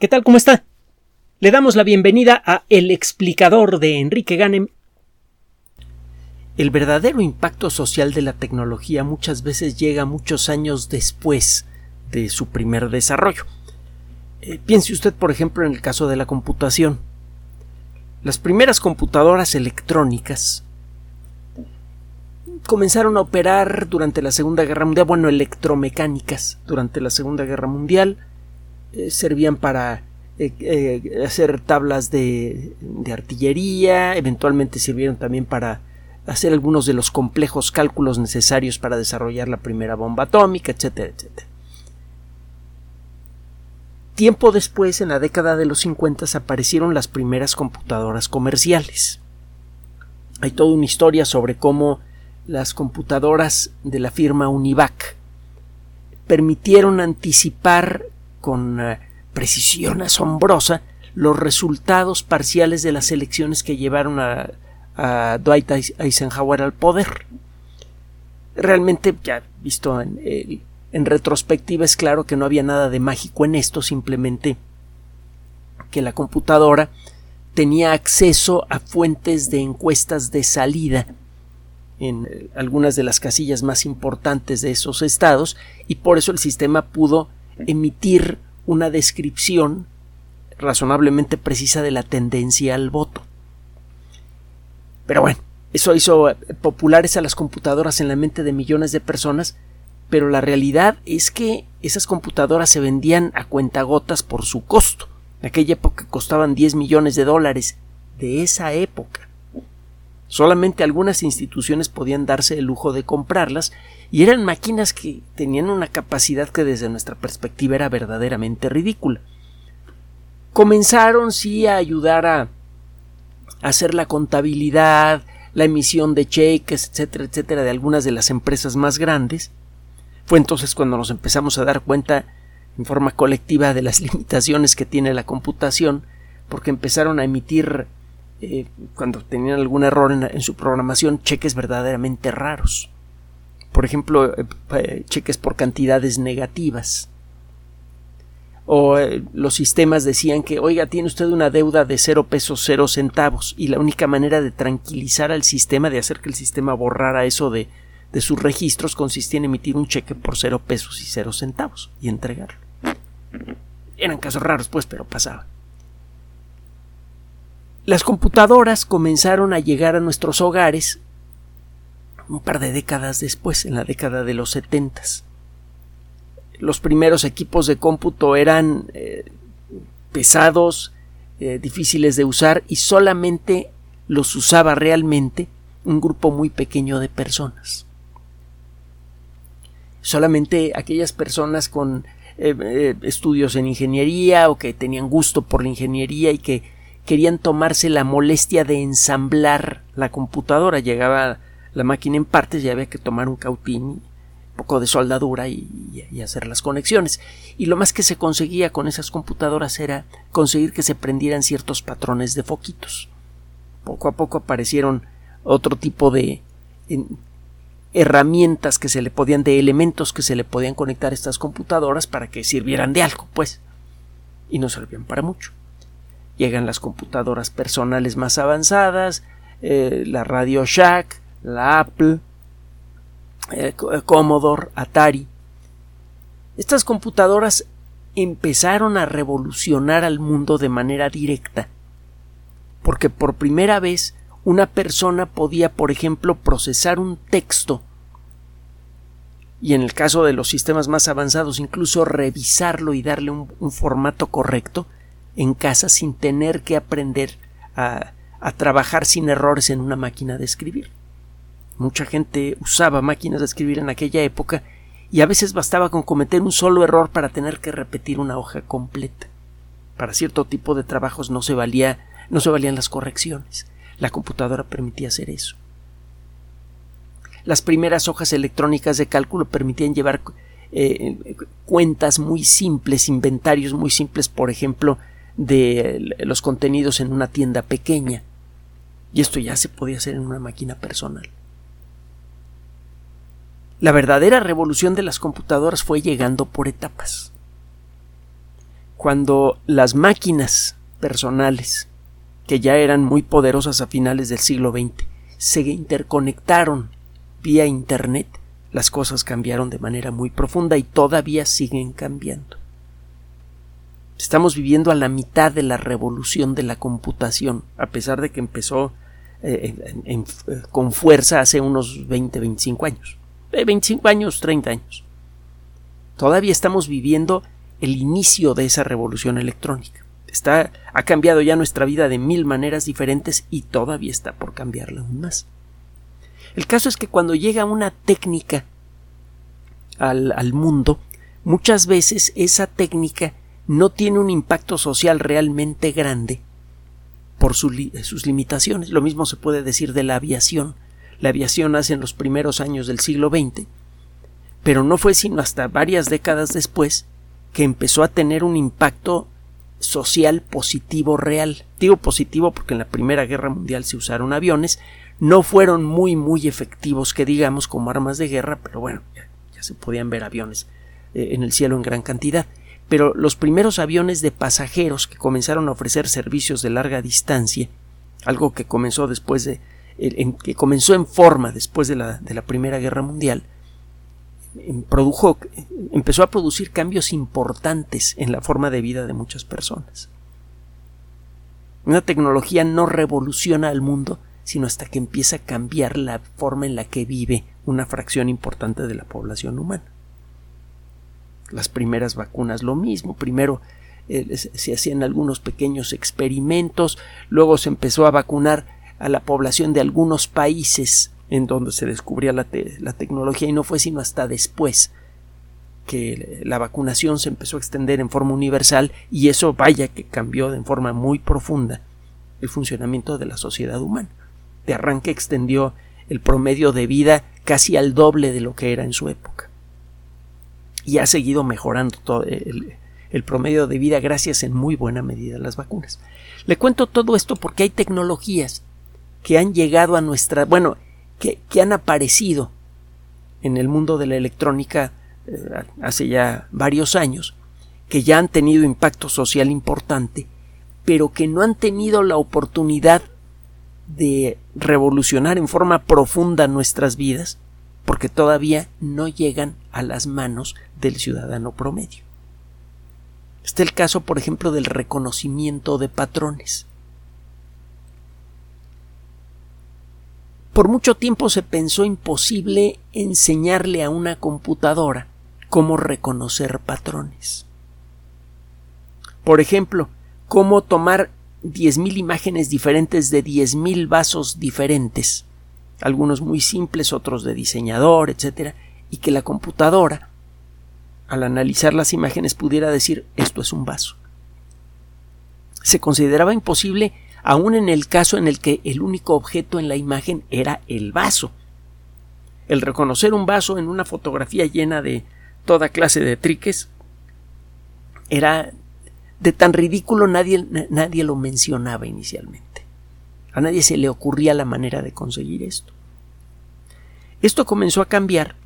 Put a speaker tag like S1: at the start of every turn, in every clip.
S1: ¿Qué tal? ¿Cómo está? Le damos la bienvenida a El explicador de Enrique Ganem. El verdadero impacto social de la tecnología muchas veces llega muchos años después de su primer desarrollo. Eh, piense usted, por ejemplo, en el caso de la computación. Las primeras computadoras electrónicas comenzaron a operar durante la Segunda Guerra Mundial, bueno, electromecánicas durante la Segunda Guerra Mundial, eh, servían para eh, eh, hacer tablas de, de, artillería, eventualmente sirvieron también para hacer algunos de los complejos cálculos necesarios para desarrollar la primera bomba atómica, etcétera, etcétera. Tiempo después, en la década de los 50, aparecieron las primeras computadoras comerciales. Hay toda una historia sobre cómo las computadoras de la firma Univac permitieron anticipar con eh, precisión asombrosa los resultados parciales de las elecciones que llevaron a, a Dwight Eisenhower al poder. Realmente, ya visto en, retrospectiva, es claro que no había nada de mágico en esto, simplemente que la computadora tenía acceso a fuentes de encuestas de salida en eh, algunas de las casillas más importantes de esos estados y por eso el sistema pudo emitir una descripción razonablemente precisa de la tendencia al voto. Pero bueno, eso hizo eh, populares a las computadoras en la mente de millones de personas, pero la realidad es que esas computadoras se vendían a cuentagotas por su costo. En aquella época costaban 10 millones de dólares. De esa época. Solamente algunas instituciones podían darse el lujo de comprarlas y eran máquinas que tenían una capacidad que desde nuestra perspectiva era verdaderamente ridícula. Comenzaron sí a ayudar a hacer la contabilidad, la emisión de cheques, etcétera, etcétera, de algunas de las empresas más grandes. Fue entonces cuando nos empezamos a dar cuenta en forma colectiva de las limitaciones que tiene la computación, porque empezaron a emitir eh, cuando tenían algún error en, su programación, cheques verdaderamente raros. Por ejemplo, eh, eh, cheques por cantidades negativas. O los sistemas decían que, oiga, tiene usted una deuda de cero pesos cero centavos y la única manera de tranquilizar al sistema, de hacer que el sistema borrara eso de, de sus registros, consistía en emitir un cheque por cero pesos y cero centavos y entregarlo. Eran casos raros, pues, pero pasaba. Las computadoras comenzaron a llegar a nuestros hogares un par de décadas después, en la década de los setentas. Los primeros equipos de cómputo eran eh, pesados, eh, difíciles de usar y solamente los usaba realmente un grupo muy pequeño de personas. Solamente aquellas personas con eh, estudios en ingeniería o que tenían gusto por la ingeniería y que querían tomarse la molestia de ensamblar la computadora. Llegaba la máquina en partes y había que tomar un cautín, un poco de soldadura y, hacer las conexiones. Y lo más que se conseguía con esas computadoras era conseguir que se prendieran ciertos patrones de foquitos. Poco a poco aparecieron otro tipo de herramientas que se le podían, de elementos que se le podían conectar a estas computadoras para que sirvieran de algo, pues. Y no servían para mucho llegan las computadoras personales más avanzadas, eh, la Radio Shack, la Apple, eh, eh, Commodore, Atari. Estas computadoras empezaron a revolucionar al mundo de manera directa, porque por primera vez una persona podía, por ejemplo, procesar un texto y en el caso de los sistemas más avanzados incluso revisarlo y darle un formato correcto en casa sin tener que aprender a, trabajar sin errores en una máquina de escribir. Mucha gente usaba máquinas de escribir en aquella época y a veces bastaba con cometer un solo error para tener que repetir una hoja completa. Para cierto tipo de trabajos no se valía, no se valían las correcciones. La computadora permitía hacer eso. Las primeras hojas electrónicas de cálculo permitían llevar eh, cuentas muy simples, inventarios muy simples, por ejemplo, de los contenidos en una tienda pequeña. Y esto ya se podía hacer en una máquina personal. La verdadera revolución de las computadoras fue llegando por etapas. cuando las máquinas personales, que ya eran muy poderosas a finales del siglo XX, se interconectaron vía Internet, las cosas cambiaron de manera muy profunda y todavía siguen cambiando. Estamos viviendo a la mitad de la revolución de la computación, a pesar de que empezó eh, con fuerza hace unos 20, 25 años. 25 años, 30 años. Todavía estamos viviendo el inicio de esa revolución electrónica. Está, ha cambiado ya nuestra vida de mil maneras diferentes y todavía está por cambiarla aún más. El caso es que cuando llega una técnica al, al mundo, muchas veces esa técnica no tiene un impacto social realmente grande por sus limitaciones. Lo mismo se puede decir de la aviación. La aviación nace en los primeros años del siglo XX, pero no fue sino hasta varias décadas después que empezó a tener un impacto social positivo real. Digo positivo porque en la Primera Guerra Mundial se usaron aviones, no fueron muy muy efectivos que digamos como armas de guerra, pero bueno, ya, se podían ver aviones eh, en el cielo en gran cantidad. Pero los primeros aviones de pasajeros que comenzaron a ofrecer servicios de larga distancia, algo que comenzó después de que comenzó en forma después de la, de la Primera Guerra Mundial, em, produjo, empezó a producir cambios importantes en la forma de vida de muchas personas. Una tecnología no revoluciona al mundo, sino hasta que empieza a cambiar la forma en la que vive una fracción importante de la población humana. Las primeras vacunas lo mismo, primero eh, se hacían algunos pequeños experimentos, luego se empezó a vacunar a la población de algunos países en donde se descubría la, la tecnología y no fue sino hasta después que la vacunación se empezó a extender en forma universal y eso vaya que cambió de forma muy profunda el funcionamiento de la sociedad humana. De arranque extendió el promedio de vida casi al doble de lo que era en su época. Y ha seguido mejorando todo el, el promedio de vida gracias en muy buena medida a las vacunas. Le cuento todo esto porque hay tecnologías que han llegado a nuestra, bueno, que, que han aparecido en el mundo de la electrónica eh, hace ya varios años, que ya han tenido impacto social importante, pero que no han tenido la oportunidad de revolucionar en forma profunda nuestras vidas, porque todavía no llegan a las manos del ciudadano promedio. Está el caso, por ejemplo, del reconocimiento de patrones. Por mucho tiempo se pensó imposible enseñarle a una computadora cómo reconocer patrones. Por ejemplo, cómo tomar 10.000 imágenes diferentes de 10.000 vasos diferentes, algunos muy simples, otros de diseñador, etc., y que la computadora, al analizar las imágenes, pudiera decir esto es un vaso. Se consideraba imposible aun en el caso en el que el único objeto en la imagen era el vaso. El reconocer un vaso en una fotografía llena de toda clase de triques era de tan ridículo nadie, nadie lo mencionaba inicialmente. A nadie se le ocurría la manera de conseguir esto. Esto comenzó a cambiar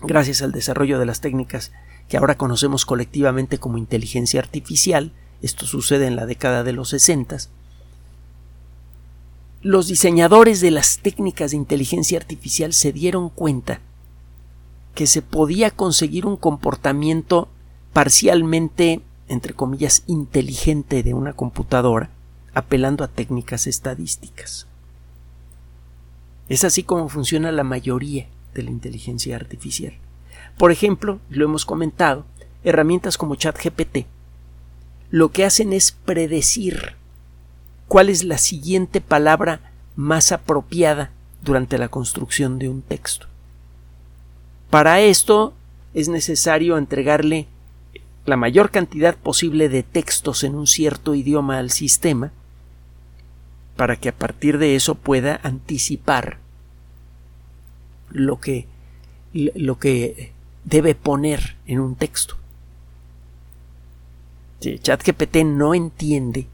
S1: gracias al desarrollo de las técnicas que ahora conocemos colectivamente como inteligencia artificial. Esto sucede en la década de los sesentas los diseñadores de las técnicas de inteligencia artificial se dieron cuenta que se podía conseguir un comportamiento parcialmente, entre comillas, inteligente de una computadora, apelando a técnicas estadísticas. Es así como funciona la mayoría de la inteligencia artificial. Por ejemplo, lo hemos comentado, herramientas como ChatGPT lo que hacen es predecir cuál es la siguiente palabra más apropiada durante la construcción de un texto. Para esto es necesario entregarle la mayor cantidad posible de textos en un cierto idioma al sistema para que a partir de eso pueda anticipar lo que, lo que debe poner en un texto. ChatGPT no entiende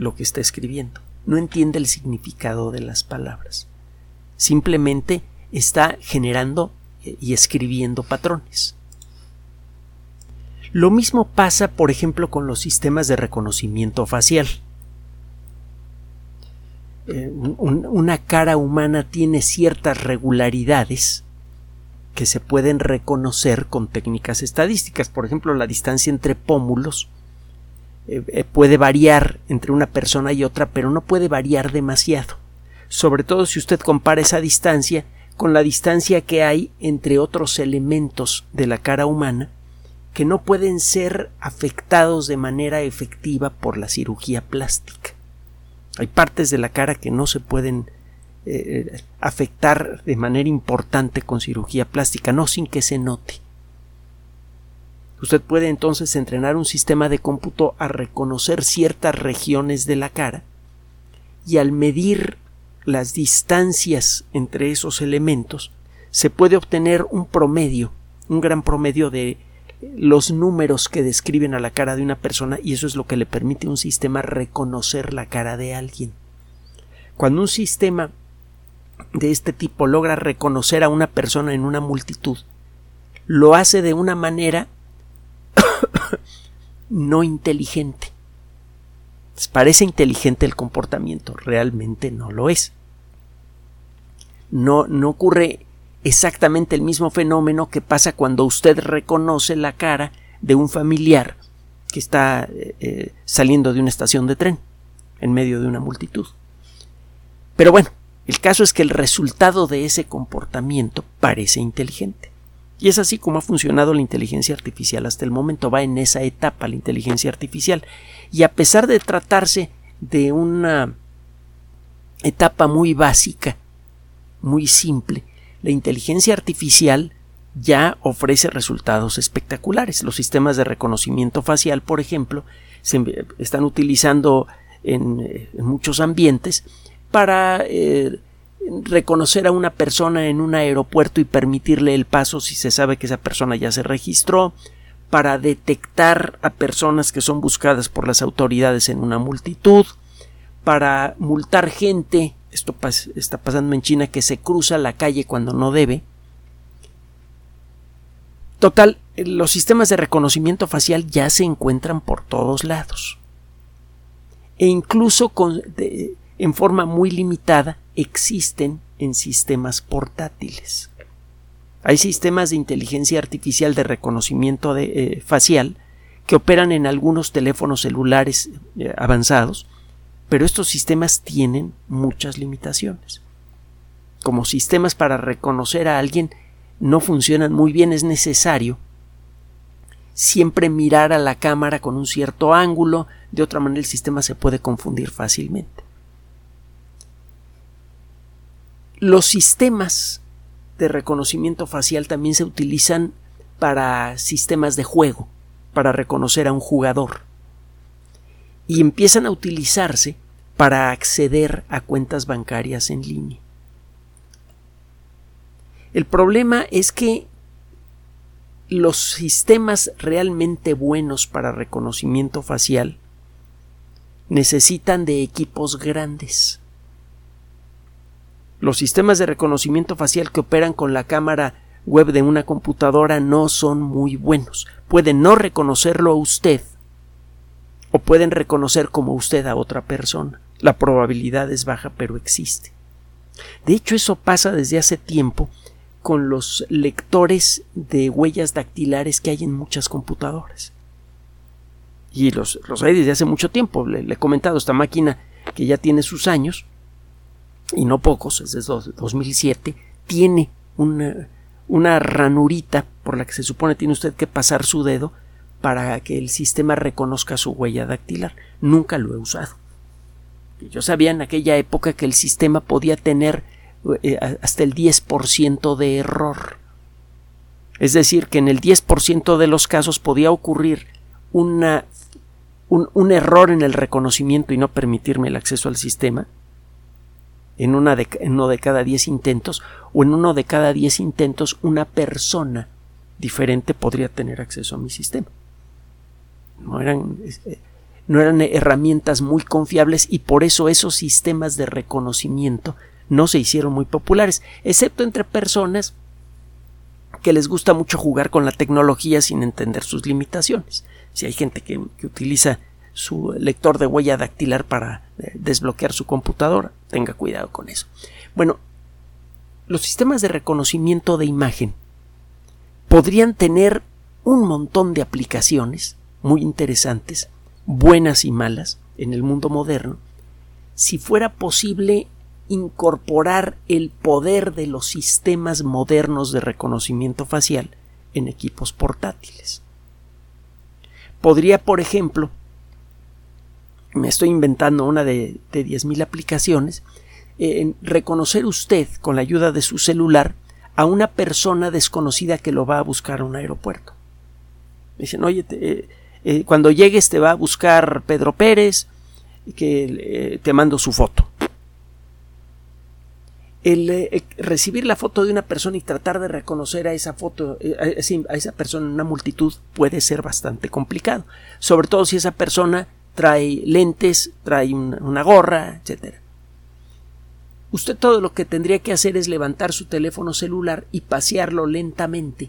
S1: lo que está escribiendo, no entiende el significado de las palabras. Simplemente está generando eh, y escribiendo patrones. Lo mismo pasa, por ejemplo, con los sistemas de reconocimiento facial. Eh, una cara humana tiene ciertas regularidades que se pueden reconocer con técnicas estadísticas. Por ejemplo, la distancia entre pómulos eh, eh, puede variar entre una persona y otra, pero no puede variar demasiado. Sobre todo si usted compara esa distancia con la distancia que hay entre otros elementos de la cara humana que no pueden ser afectados de manera efectiva por la cirugía plástica. Hay partes de la cara que no se pueden eh, afectar de manera importante con cirugía plástica, no sin que se note. Usted puede entonces entrenar un sistema de cómputo a reconocer ciertas regiones de la cara y al medir las distancias entre esos elementos, se puede obtener un promedio, un gran promedio de los números que describen a la cara de una persona y eso es lo que le permite a un sistema reconocer la cara de alguien. Cuando un sistema de este tipo logra reconocer a una persona en una multitud, lo hace de una manera no inteligente. Parece inteligente el comportamiento, realmente no lo es. No, no ocurre exactamente el mismo fenómeno que pasa cuando usted reconoce la cara de un familiar que está eh, eh, saliendo de una estación de tren en medio de una multitud. Pero bueno, el caso es que el resultado de ese comportamiento parece inteligente. Y es así como ha funcionado la inteligencia artificial hasta el momento. Va en esa etapa la inteligencia artificial. Y a pesar de tratarse de una etapa muy básica, muy simple, la inteligencia artificial ya ofrece resultados espectaculares. Los sistemas de reconocimiento facial, por ejemplo, se están utilizando en, muchos ambientes para eh, reconocer a una persona en un aeropuerto y permitirle el paso si se sabe que esa persona ya se registró, para detectar a personas que son buscadas por las autoridades en una multitud, para multar gente, esto está pasando en China, que se cruza la calle cuando no debe. Total, los sistemas de reconocimiento facial ya se encuentran por todos lados. E incluso con, en forma muy limitada existen en sistemas portátiles. Hay sistemas de inteligencia artificial de reconocimiento eh, facial que operan en algunos teléfonos celulares eh, avanzados, pero estos sistemas tienen muchas limitaciones. Como sistemas para reconocer a alguien no funcionan muy bien, es necesario siempre mirar a la cámara con un cierto ángulo, de otra manera el sistema se puede confundir fácilmente. Los sistemas de reconocimiento facial también se utilizan para sistemas de juego, para reconocer a un jugador. Y empiezan a utilizarse para acceder a cuentas bancarias en línea. El problema es que los sistemas realmente buenos para reconocimiento facial necesitan de equipos grandes. Los sistemas de reconocimiento facial que operan con la cámara web de una computadora no son muy buenos. Pueden no reconocerlo a usted o pueden reconocer como usted a otra persona. La probabilidad es baja, pero existe. De hecho, eso pasa desde hace tiempo con los lectores de huellas dactilares que hay en muchas computadoras. Y los, los hay desde hace mucho tiempo. Le, le he comentado, esta máquina que ya tiene sus años, y no pocos, es desde 2007, tiene una, una ranurita por la que se supone tiene usted que pasar su dedo para que el sistema reconozca su huella dactilar. Nunca lo he usado. Yo sabía en aquella época que el sistema podía tener eh, hasta el 10% de error. Es decir, que en el 10% de los casos podía ocurrir una, un error en el reconocimiento y no permitirme el acceso al sistema en, una de, uno de cada diez intentos o en uno de cada diez intentos una persona diferente podría tener acceso a mi sistema. No eran, eh, no eran herramientas muy confiables y por eso esos sistemas de reconocimiento no se hicieron muy populares, excepto entre personas que les gusta mucho jugar con la tecnología sin entender sus limitaciones. Si hay gente que, utiliza su lector de huella dactilar para eh, desbloquear su computadora, tenga cuidado con eso. Bueno, los sistemas de reconocimiento de imagen podrían tener un montón de aplicaciones muy interesantes, buenas y malas, en el mundo moderno, si fuera posible incorporar el poder de los sistemas modernos de reconocimiento facial en equipos portátiles. Podría, por ejemplo, me estoy inventando una de, de 10.000 aplicaciones, eh, reconocer usted con la ayuda de su celular a una persona desconocida que lo va a buscar a un aeropuerto. Dicen, oye, eh, eh, cuando llegues te va a buscar Pedro Pérez, que te mando su foto el eh, recibir la foto de una persona y tratar de reconocer a esa foto, eh, a, esa persona en una multitud puede ser bastante complicado, sobre todo si esa persona trae lentes, trae una, gorra, etc. Usted todo lo que tendría que hacer es levantar su teléfono celular y pasearlo lentamente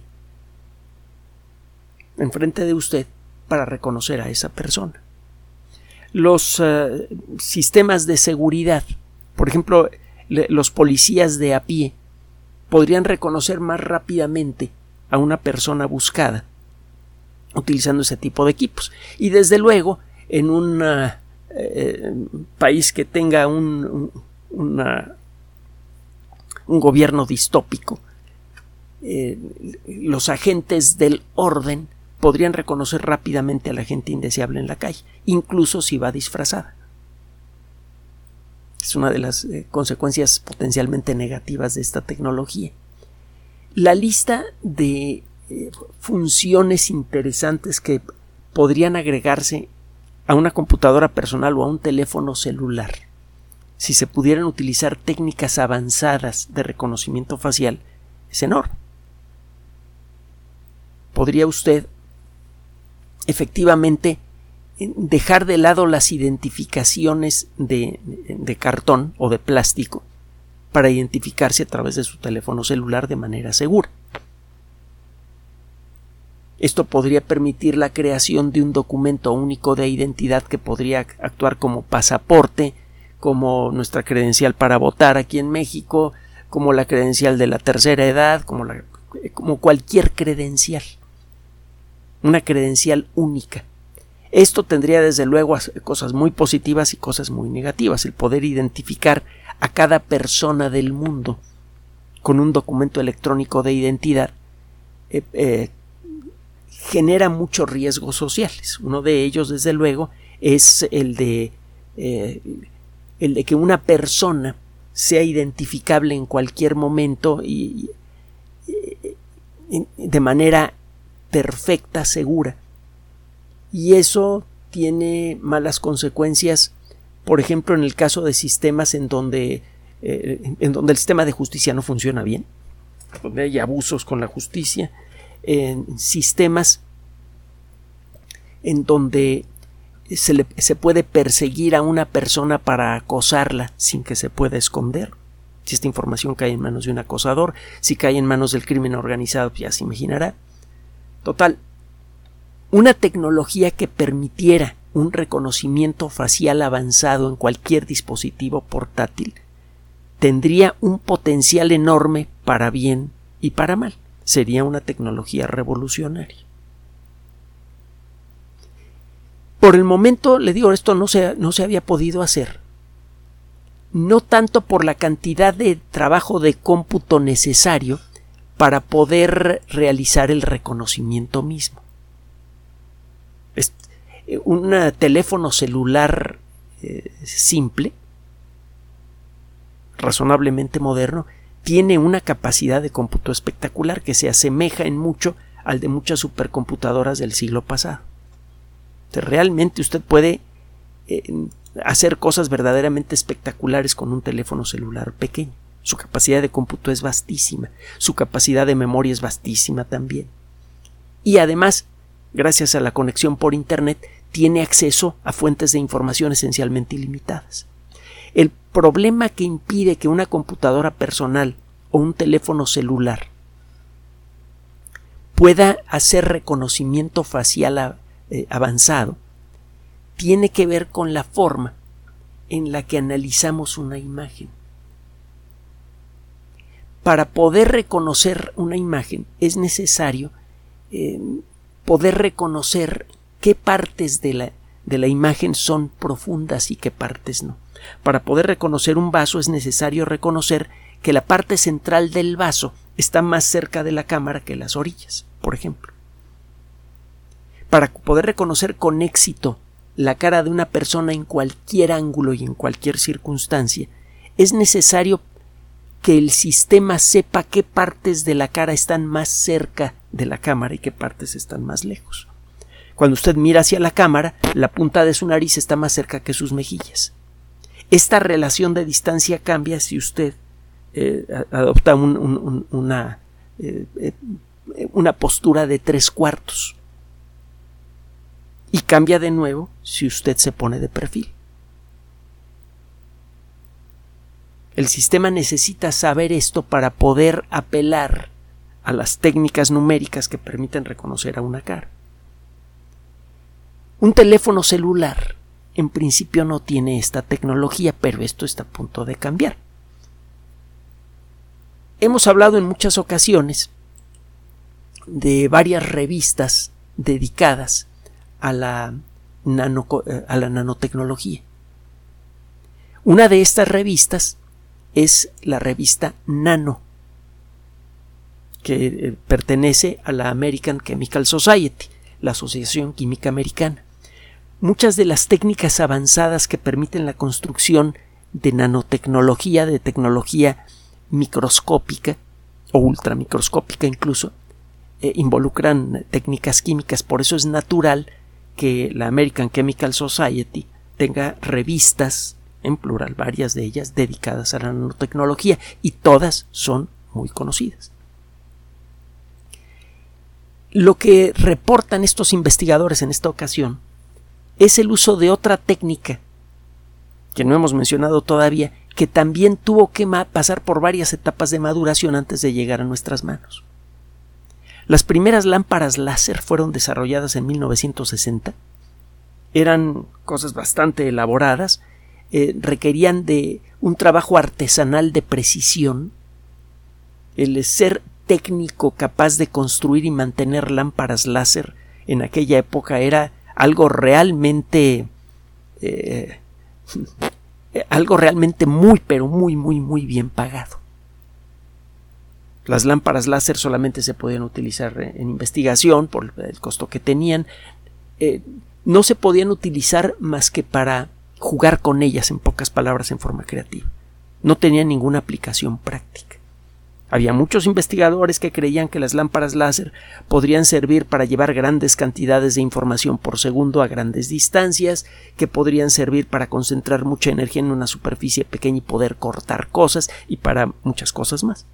S1: enfrente de usted para reconocer a esa persona. Los eh, sistemas de seguridad, por ejemplo, los policías de a pie podrían reconocer más rápidamente a una persona buscada utilizando ese tipo de equipos. Y desde luego, en un eh, país que tenga un, un gobierno distópico, eh, los agentes del orden podrían reconocer rápidamente a la gente indeseable en la calle, incluso si va disfrazada. Es una de las eh, consecuencias potencialmente negativas de esta tecnología. La lista de funciones interesantes que podrían agregarse a una computadora personal o a un teléfono celular si se pudieran utilizar técnicas avanzadas de reconocimiento facial es enorme. Podría usted efectivamente dejar de lado las identificaciones de, cartón o de plástico para identificarse a través de su teléfono celular de manera segura. Esto podría permitir la creación de un documento único de identidad que podría actuar como pasaporte, como nuestra credencial para votar aquí en México, como la credencial de la tercera edad, como, como cualquier credencial. Una credencial única. Esto tendría desde luego cosas muy positivas y cosas muy negativas, el poder identificar a cada persona del mundo con un documento electrónico de identidad eh, eh, genera muchos riesgos sociales. Uno de ellos, desde luego, es el de, eh, el de que una persona sea identificable en cualquier momento y de manera perfecta, segura, y eso tiene malas consecuencias, por ejemplo, en el caso de sistemas en donde, eh, en donde el sistema de justicia no funciona bien, donde hay abusos con la justicia, en sistemas en donde se, se puede perseguir a una persona para acosarla sin que se pueda esconder. Si esta información cae en manos de un acosador, si cae en manos del crimen organizado, pues ya se imaginará. Total, una tecnología que permitiera un reconocimiento facial avanzado en cualquier dispositivo portátil tendría un potencial enorme para bien y para mal. Sería una tecnología revolucionaria. Por el momento, le digo, esto no se, no se había podido hacer. No tanto por la cantidad de trabajo de cómputo necesario para poder realizar el reconocimiento mismo un teléfono celular eh, simple, razonablemente moderno, tiene una capacidad de cómputo espectacular que se asemeja en mucho al de muchas supercomputadoras del siglo pasado. realmente usted puede eh, hacer cosas verdaderamente espectaculares con un teléfono celular pequeño. Su capacidad de cómputo es vastísima, su capacidad de memoria es vastísima también. Y además, gracias a la conexión por Internet, tiene acceso a fuentes de información esencialmente ilimitadas. El problema que impide que una computadora personal o un teléfono celular pueda hacer reconocimiento facial eh, avanzado tiene que ver con la forma en la que analizamos una imagen. Para poder reconocer una imagen es necesario eh, poder reconocer qué partes de la, de la imagen son profundas y qué partes no. Para poder reconocer un vaso es necesario reconocer que la parte central del vaso está más cerca de la cámara que las orillas, por ejemplo. Para poder reconocer con éxito la cara de una persona en cualquier ángulo y en cualquier circunstancia, es necesario que el sistema sepa qué partes de la cara están más cerca de la cámara y qué partes están más lejos. Cuando usted mira hacia la cámara, la punta de su nariz está más cerca que sus mejillas. Esta relación de distancia cambia si usted eh, adopta una, eh, eh, una postura de tres cuartos. Y cambia de nuevo si usted se pone de perfil. El sistema necesita saber esto para poder apelar a las técnicas numéricas que permiten reconocer a una cara. Un teléfono celular en principio no tiene esta tecnología, pero esto está a punto de cambiar. Hemos hablado en muchas ocasiones de varias revistas dedicadas a la, nanotecnología. Una de estas revistas es la revista Nano, que eh, pertenece a la American Chemical Society, la Asociación Química Americana. Muchas de las técnicas avanzadas que permiten la construcción de nanotecnología, de tecnología microscópica o ultramicroscópica incluso, eh, involucran técnicas químicas. Por eso es natural que la American Chemical Society tenga revistas, en plural varias de ellas, dedicadas a la nanotecnología y todas son muy conocidas. Lo que reportan estos investigadores en esta ocasión es el uso de otra técnica que no hemos mencionado todavía, que también tuvo que pasar por varias etapas de maduración antes de llegar a nuestras manos. Las primeras lámparas láser fueron desarrolladas en 1960. Eran cosas bastante elaboradas, eh, requerían de un trabajo artesanal de precisión. El ser técnico capaz de construir y mantener lámparas láser en aquella época era algo realmente eh, algo realmente muy pero muy muy muy bien pagado. Las lámparas láser solamente se podían utilizar en investigación por el costo que tenían. Eh, no se podían utilizar más que para jugar con ellas, en pocas palabras, en forma creativa. No tenían ninguna aplicación práctica. Había muchos investigadores que creían que las lámparas láser podrían servir para llevar grandes cantidades de información por segundo a grandes distancias, que podrían servir para concentrar mucha energía en una superficie pequeña y poder cortar cosas y para muchas cosas más.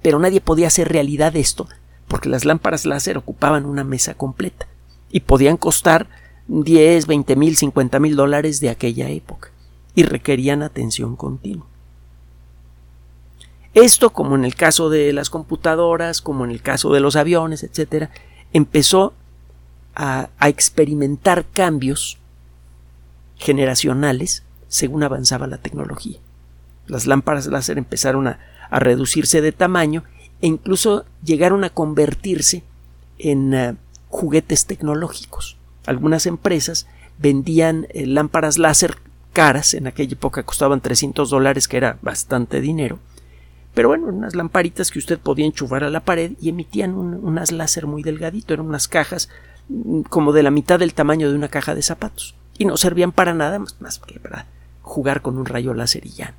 S1: Pero nadie podía hacer realidad esto, porque las lámparas láser ocupaban una mesa completa y podían costar 10, 20 mil, 50 mil dólares de aquella época y requerían atención continua. Esto, como en el caso de las computadoras, como en el caso de los aviones, etc., empezó a, experimentar cambios generacionales según avanzaba la tecnología. Las lámparas láser empezaron a, reducirse de tamaño e incluso llegaron a convertirse en eh, juguetes tecnológicos. Algunas empresas vendían eh, lámparas láser caras, en aquella época costaban 300 dólares, que era bastante dinero, pero bueno, unas lamparitas que usted podía enchufar a la pared y emitían unas láser muy delgadito, eran unas cajas mm, como de la mitad del tamaño de una caja de zapatos y no servían para nada más, que para jugar con un rayo láser y ya.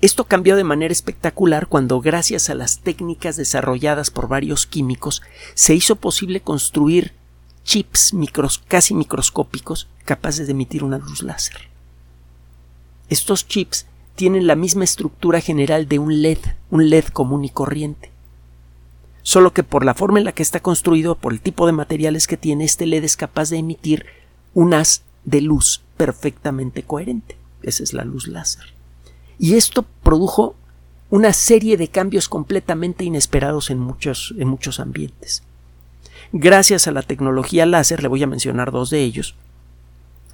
S1: Esto cambió de manera espectacular cuando, gracias a las técnicas desarrolladas por varios químicos, se hizo posible construir chips casi microscópicos capaces de emitir una luz láser. Estos chips tienen la misma estructura general de un LED, un LED común y corriente. Solo que por la forma en la que está construido, por el tipo de materiales que tiene, este LED es capaz de emitir un haz de luz perfectamente coherente. Esa es la luz láser. Y esto produjo una serie de cambios completamente inesperados en muchos, en muchos ambientes. Gracias a la tecnología láser, le voy a mencionar dos de ellos,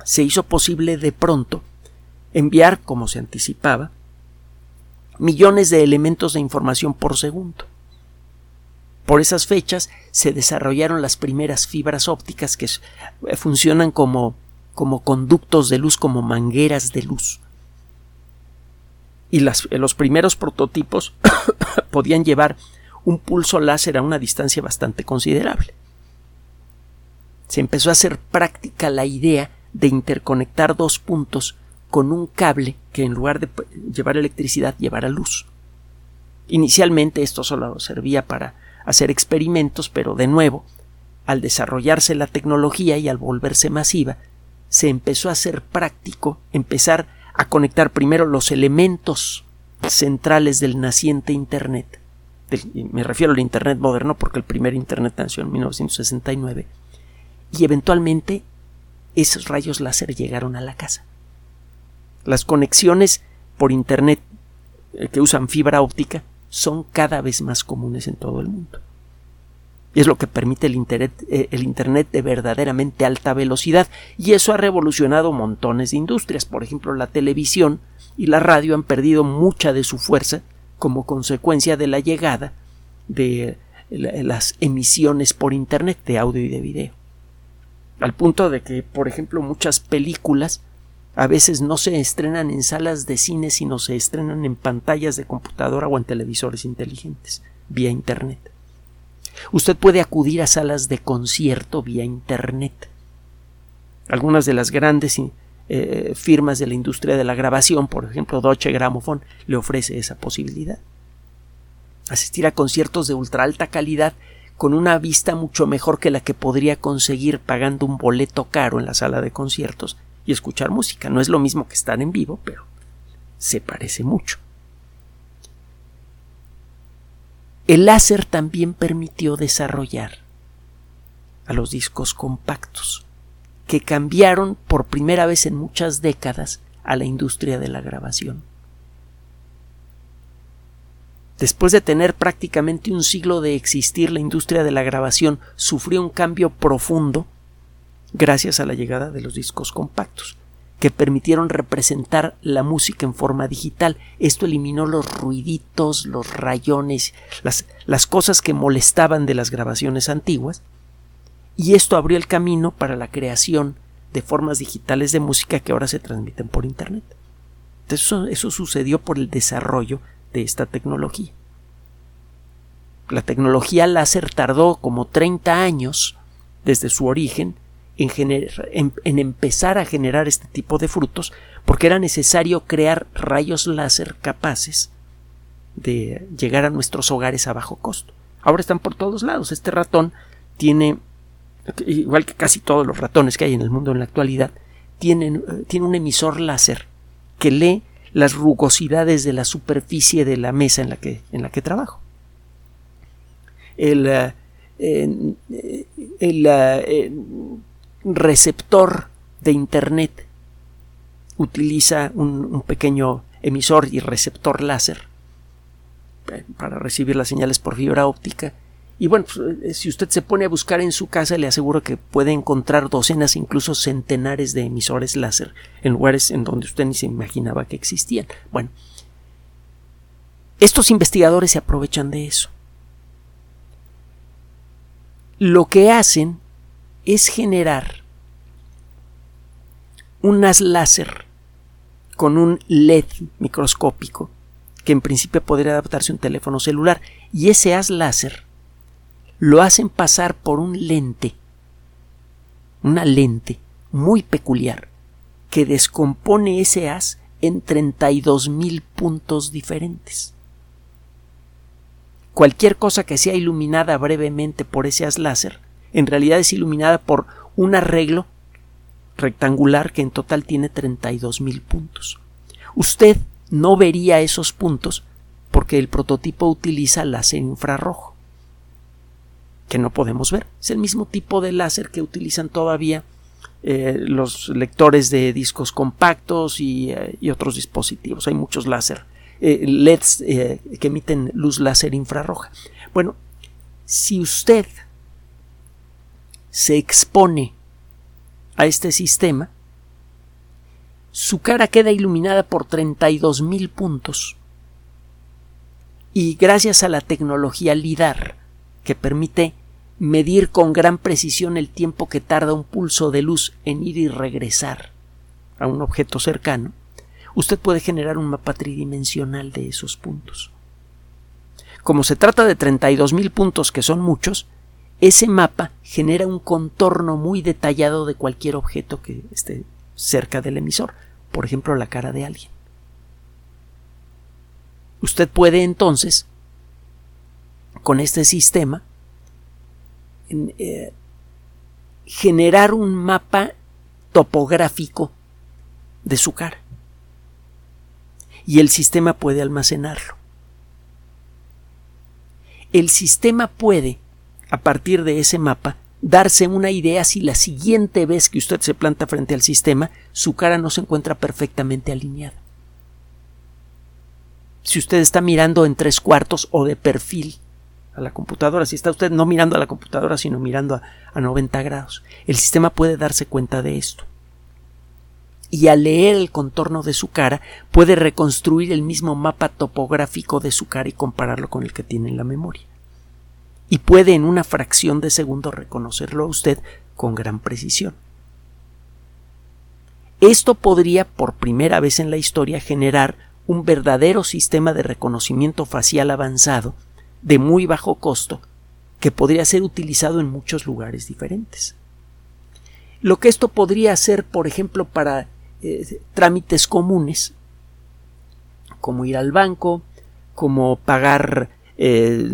S1: se hizo posible de pronto enviar, como se anticipaba, millones de elementos de información por segundo. Por esas fechas se desarrollaron las primeras fibras ópticas que eh, funcionan como, como conductos de luz, como mangueras de luz. Y los primeros prototipos podían llevar un pulso láser a una distancia bastante considerable. Se empezó a hacer práctica la idea de interconectar dos puntos con un cable que en lugar de llevar electricidad llevara luz. Inicialmente esto solo servía para hacer experimentos, pero de nuevo, al desarrollarse la tecnología y al volverse masiva, se empezó a hacer práctico empezar a conectar primero los elementos centrales del naciente Internet. me refiero al Internet moderno porque el primer Internet nació en 1969. Y eventualmente esos rayos láser llegaron a la casa. Las conexiones por Internet eh, que usan fibra óptica son cada vez más comunes en todo el mundo. Es lo que permite el Internet, eh, el Internet de verdaderamente alta velocidad y eso ha revolucionado montones de industrias. Por ejemplo, la televisión y la radio han perdido mucha de su fuerza como consecuencia de la llegada de las emisiones por Internet de audio y de video al punto de que, por ejemplo, muchas películas a veces no se estrenan en salas de cine, sino se estrenan en pantallas de computadora o en televisores inteligentes, vía Internet. Usted puede acudir a salas de concierto vía Internet. Algunas de las grandes eh, firmas de la industria de la grabación, por ejemplo Deutsche Grammophon, le ofrece esa posibilidad. Asistir a conciertos de ultra alta calidad con una vista mucho mejor que la que podría conseguir pagando un boleto caro en la sala de conciertos y escuchar música. No es lo mismo que estar en vivo, pero se parece mucho. El láser también permitió desarrollar a los discos compactos, que cambiaron por primera vez en muchas décadas a la industria de la grabación. Después de tener prácticamente un siglo de existir, la industria de la grabación sufrió un cambio profundo gracias a la llegada de los discos compactos, que permitieron representar la música en forma digital. Esto eliminó los ruiditos, los rayones, las, cosas que molestaban de las grabaciones antiguas, y esto abrió el camino para la creación de formas digitales de música que ahora se transmiten por Internet. eso, eso sucedió por el desarrollo de esta tecnología. La tecnología láser tardó como 30 años desde su origen en, empezar a generar este tipo de frutos porque era necesario crear rayos láser capaces de llegar a nuestros hogares a bajo costo. Ahora están por todos lados. Este ratón tiene, igual que casi todos los ratones que hay en el mundo en la actualidad, tienen, eh, tiene un emisor láser que lee las rugosidades de la superficie de la mesa en la que, en la que trabajo. El, eh, el eh, receptor de Internet utiliza un, pequeño emisor y receptor láser eh, para recibir las señales por fibra óptica y bueno, pues, eh, si usted se pone a buscar en su casa, le aseguro que puede encontrar docenas, incluso centenares de emisores láser en lugares en donde usted ni se imaginaba que existían. Bueno, estos investigadores se aprovechan de eso. Lo que hacen es generar un haz láser con un LED microscópico que en principio podría adaptarse a un teléfono celular y ese haz láser lo hacen pasar por un lente, una lente muy peculiar, que descompone ese haz en 32.000 puntos diferentes. Cualquier cosa que sea iluminada brevemente por ese haz láser, en realidad es iluminada por un arreglo rectangular que en total tiene 32.000 puntos. Usted no vería esos puntos porque el prototipo utiliza láser infrarrojo que no podemos ver. Es el mismo tipo de láser que utilizan todavía eh, los lectores de discos compactos y, eh, otros dispositivos. Hay muchos láser eh, LEDs que emiten luz láser infrarroja. Bueno, si usted se expone a este sistema, su cara queda iluminada por 32 mil puntos. Y gracias a la tecnología LIDAR, que permite medir con gran precisión el tiempo que tarda un pulso de luz en ir y regresar a un objeto cercano, usted puede generar un mapa tridimensional de esos puntos. Como se trata de 32.000 puntos, que son muchos, ese mapa genera un contorno muy detallado de cualquier objeto que esté cerca del emisor, por ejemplo la cara de alguien. Usted puede entonces, con este sistema, eh, generar un mapa topográfico de su cara. Y el sistema puede almacenarlo. El sistema puede, a partir de ese mapa, darse una idea si la siguiente vez que usted se planta frente al sistema, su cara no se encuentra perfectamente alineada. Si usted está mirando en tres cuartos o de perfil, a la computadora, si está usted no mirando a la computadora, sino mirando a, a 90 grados. El sistema puede darse cuenta de esto. Y al leer el contorno de su cara, puede reconstruir el mismo mapa topográfico de su cara y compararlo con el que tiene en la memoria. Y puede en una fracción de segundo reconocerlo a usted con gran precisión. Esto podría, por primera vez en la historia, generar un verdadero sistema de reconocimiento facial avanzado de muy bajo costo que podría ser utilizado en muchos lugares diferentes. Lo que esto podría hacer, por ejemplo, para eh, trámites comunes, como ir al banco, como pagar eh,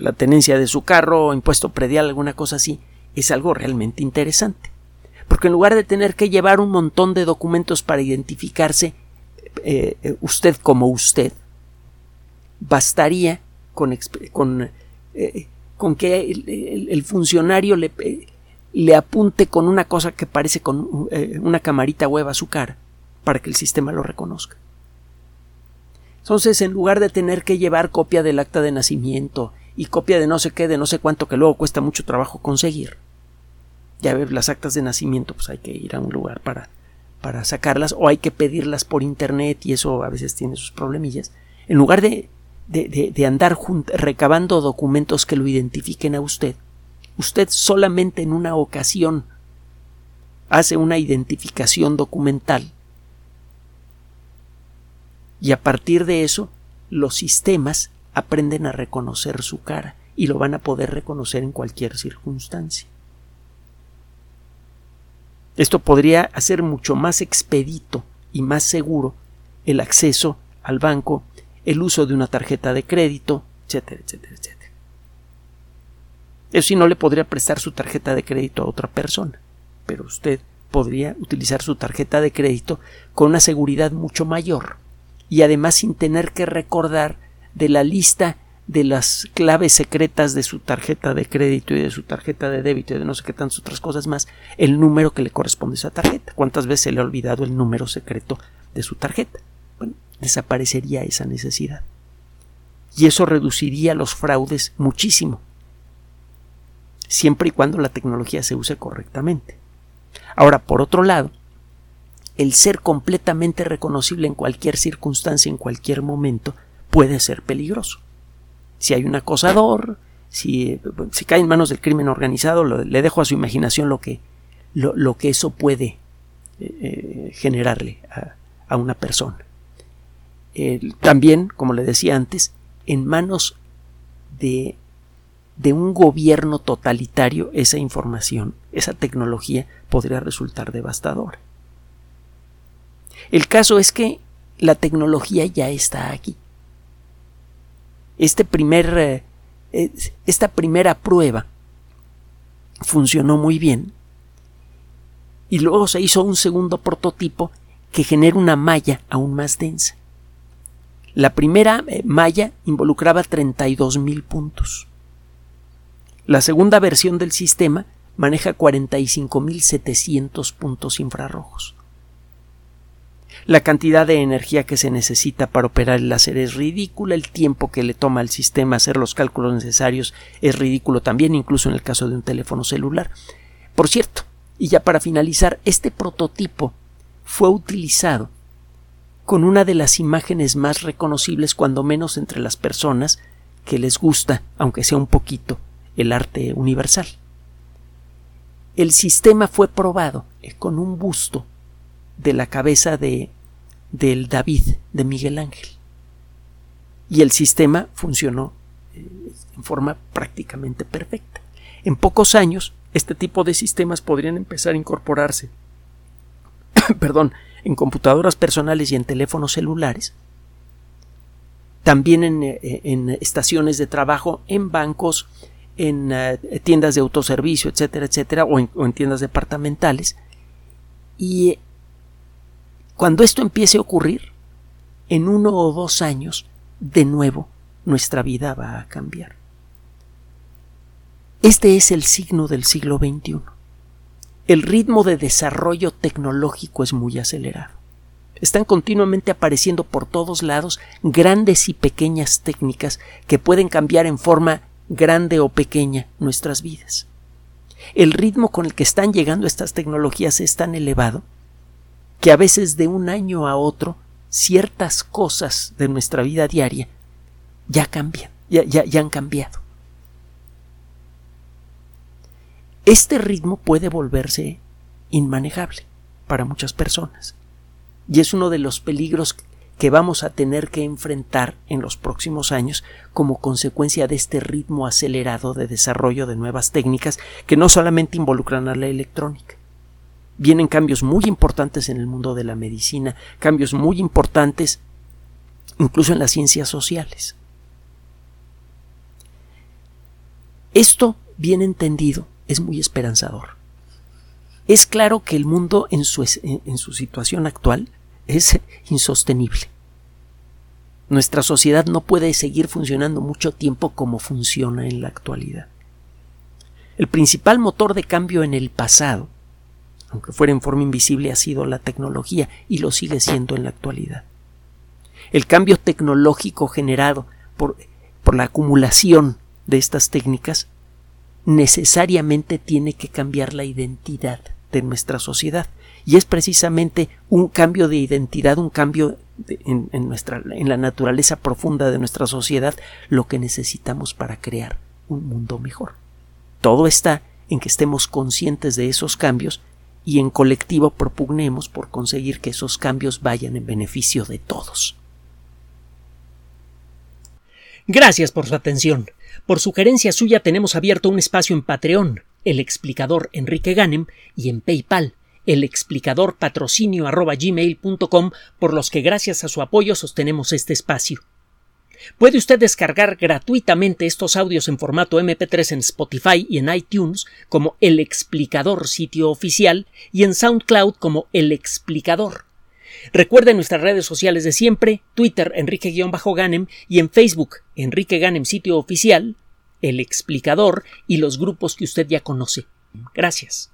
S1: la tenencia de su carro, impuesto predial, alguna cosa así, es algo realmente interesante. Porque en lugar de tener que llevar un montón de documentos para identificarse usted como usted, bastaría con, con, eh, con que el, funcionario le, le, apunte con una cosa que parece con eh, una camarita hueva a su cara para que el sistema lo reconozca. Entonces, en lugar de tener que llevar copia del acta de nacimiento y copia de no sé qué, de no sé cuánto, que luego cuesta mucho trabajo conseguir, ya ver, las actas de nacimiento, pues hay que ir a un lugar para, para sacarlas o hay que pedirlas por internet y eso a veces tiene sus problemillas. En lugar de de, andar recabando documentos que lo identifiquen a usted, usted solamente en una ocasión hace una identificación documental y a partir de eso los sistemas aprenden a reconocer su cara y lo van a poder reconocer en cualquier circunstancia. Esto podría hacer mucho más expedito y más seguro el acceso al banco el uso de una tarjeta de crédito, etcétera, etcétera, etcétera. Eso sí, no le podría prestar su tarjeta de crédito a otra persona, pero usted podría utilizar su tarjeta de crédito con una seguridad mucho mayor y además sin tener que recordar de la lista de las claves secretas de su tarjeta de crédito y de su tarjeta de débito y de no sé qué tantas otras cosas más, el número que le corresponde a esa tarjeta. ¿Cuántas veces se le ha olvidado el número secreto de su tarjeta? desaparecería esa necesidad. Y eso reduciría los fraudes muchísimo, siempre y cuando la tecnología se use correctamente. Ahora, por otro lado, el ser completamente reconocible en cualquier circunstancia, en cualquier momento, puede ser peligroso. Si hay un acosador, si, cae en manos del crimen organizado, le dejo a su imaginación lo que, lo, que eso puede eh, eh, generarle a una persona también, como le decía antes, en manos de, de un gobierno totalitario, esa información, esa tecnología podría resultar devastadora. El caso es que la tecnología ya está aquí. Este primer, eh, esta primera prueba funcionó muy bien y luego se hizo un segundo prototipo que genera una malla aún más densa. La primera eh, malla involucraba 32.000 puntos. La segunda versión del sistema maneja 45.700 puntos infrarrojos. La cantidad de energía que se necesita para operar el láser es ridícula, el tiempo que le toma al sistema hacer los cálculos necesarios es ridículo también, incluso en el caso de un teléfono celular. Por cierto, y ya para finalizar, este prototipo fue utilizado con una de las imágenes más reconocibles, cuando menos entre las personas que les gusta, aunque sea un poquito, el arte universal. El sistema fue probado con un busto de la cabeza de del David de Miguel Ángel. Y el sistema funcionó eh, en forma prácticamente perfecta. En pocos años, este tipo de sistemas podrían empezar a incorporarse perdón, en computadoras personales y en teléfonos celulares, también en, eh, estaciones de trabajo, en bancos, en eh, tiendas de autoservicio, etcétera, etcétera, o en tiendas departamentales. Y cuando esto empiece a ocurrir, en uno o dos años, de nuevo, nuestra vida va a cambiar. Este es el signo del siglo XXI. El ritmo de desarrollo tecnológico es muy acelerado. Están continuamente apareciendo por todos lados grandes y pequeñas técnicas que pueden cambiar en forma grande o pequeña nuestras vidas. El ritmo con el que están llegando estas tecnologías es tan elevado que a veces de un año a otro ciertas cosas de nuestra vida diaria ya cambian, ya, ya, han cambiado. Este ritmo puede volverse inmanejable para muchas personas y es uno de los peligros que vamos a tener que enfrentar en los próximos años como consecuencia de este ritmo acelerado de desarrollo de nuevas técnicas que no solamente involucran a la electrónica, vienen cambios muy importantes en el mundo de la medicina, cambios muy importantes incluso en las ciencias sociales. Esto, bien entendido, es muy esperanzador. Es claro que el mundo en su, situación actual es insostenible. Nuestra sociedad no puede seguir funcionando mucho tiempo como funciona en la actualidad. El principal motor de cambio en el pasado aunque fuera en forma invisible, ha sido la tecnología y lo sigue siendo en la actualidad. El cambio tecnológico generado por, por la acumulación de estas técnicas necesariamente tiene que cambiar la identidad de nuestra sociedad y es precisamente un cambio de identidad, un cambio en, nuestra, en la naturaleza profunda de nuestra sociedad lo que necesitamos para crear un mundo mejor. Todo está en que estemos conscientes de esos cambios y en colectivo propugnemos por conseguir que esos cambios vayan en beneficio de todos.
S2: Gracias por su atención. Por sugerencia suya tenemos abierto un espacio en Patreon, el explicador Enrique Ganem, y en PayPal, el explicador patrocinio por los que gracias a su apoyo sostenemos este espacio. Puede usted descargar gratuitamente estos audios en formato MP3 en Spotify y en iTunes como El Explicador sitio oficial y en SoundCloud como El Explicador. Recuerde nuestras redes sociales de siempre, Twitter Enrique-Ganem y en Facebook Enrique Ganem sitio oficial, El Explicador y los grupos que usted ya conoce. Gracias.